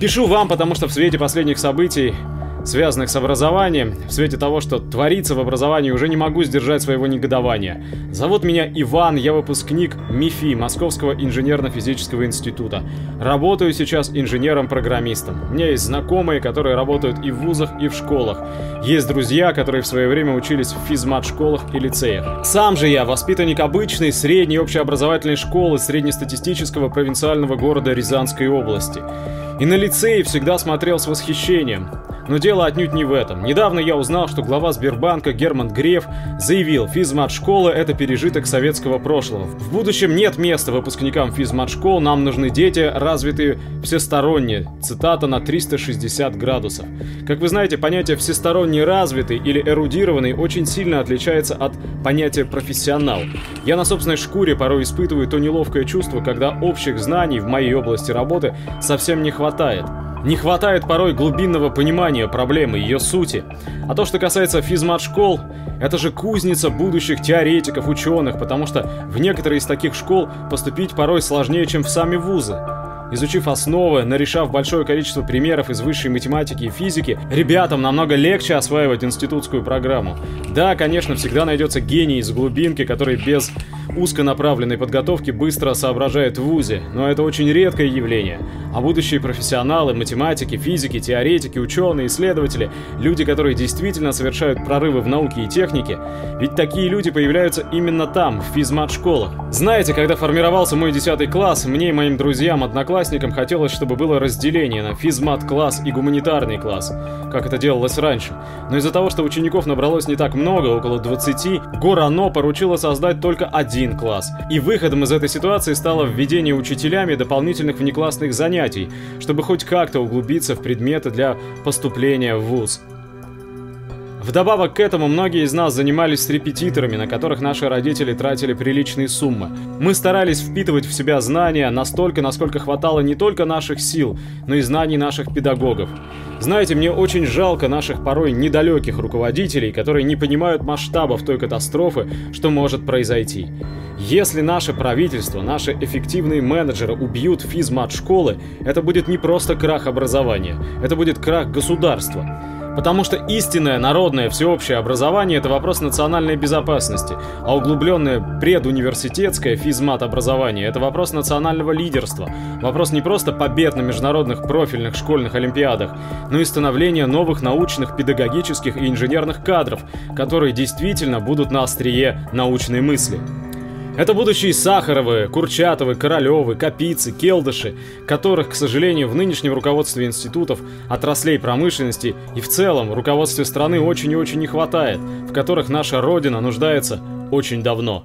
Пишу вам, потому что в свете последних событий связанных с образованием, в свете того, что творится в образовании, уже не могу сдержать своего негодования. Зовут меня Иван, я выпускник МИФИ, Московского инженерно-физического института. Работаю сейчас инженером-программистом. У меня есть знакомые, которые работают и в вузах, и в школах. Есть друзья, которые в свое время учились в физмат-школах и лицеях. Сам же я воспитанник обычной средней общеобразовательной школы среднестатистического провинциального города Рязанской области. И на лицее всегда смотрел с восхищением. Но дело отнюдь не в этом. Недавно я узнал, что глава Сбербанка Герман Греф заявил, физмат-школа – это пережиток советского прошлого. В будущем нет места выпускникам физмат-школ, нам нужны дети, развитые всесторонне. Цитата на 360 градусов. Как вы знаете, понятие «всесторонне развитый» или «эрудированный» очень сильно отличается от понятия «профессионал». Я на собственной шкуре порой испытываю то неловкое чувство, когда общих знаний в моей области работы совсем не хватает. Не хватает порой глубинного понимания проблемы, ее сути. А то, что касается физмат-школ, это же кузница будущих теоретиков, ученых, потому что в некоторые из таких школ поступить порой сложнее, чем в сами вузы. Изучив основы, нарешав большое количество примеров из высшей математики и физики, ребятам намного легче осваивать институтскую программу. Да, конечно, всегда найдется гений из глубинки, который без узконаправленной подготовки быстро соображает в ВУЗе, но это очень редкое явление. А будущие профессионалы, математики, физики, теоретики, ученые, исследователи, люди, которые действительно совершают прорывы в науке и технике, ведь такие люди появляются именно там, в физмат-школах. Знаете, когда формировался мой 10 класс, мне и моим друзьям, одноклассникам хотелось, чтобы было разделение на физмат-класс и гуманитарный класс, как это делалось раньше. Но из-за того, что учеников набралось не так много, около 20, Горано поручило создать только один класс. И выходом из этой ситуации стало введение учителями дополнительных внеклассных занятий, чтобы хоть как-то углубиться в предметы для поступления в ВУЗ. Вдобавок к этому многие из нас занимались репетиторами, на которых наши родители тратили приличные суммы. Мы старались впитывать в себя знания настолько, насколько хватало не только наших сил, но и знаний наших педагогов. Знаете, мне очень жалко наших порой недалеких руководителей, которые не понимают масштабов той катастрофы, что может произойти. Если наше правительство, наши эффективные менеджеры убьют физмат школы, это будет не просто крах образования, это будет крах государства. Потому что истинное народное всеобщее образование – это вопрос национальной безопасности, а углубленное предуниверситетское физмат образование – это вопрос национального лидерства, вопрос не просто побед на международных профильных школьных олимпиадах, но и становления новых научных, педагогических и инженерных кадров, которые действительно будут на острие научной мысли. Это будущие Сахаровы, Курчатовы, Королевы, Капицы, Келдыши, которых, к сожалению, в нынешнем руководстве институтов, отраслей промышленности и в целом руководстве страны очень и очень не хватает, в которых наша Родина нуждается очень давно.